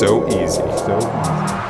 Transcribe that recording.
so easy. So easy.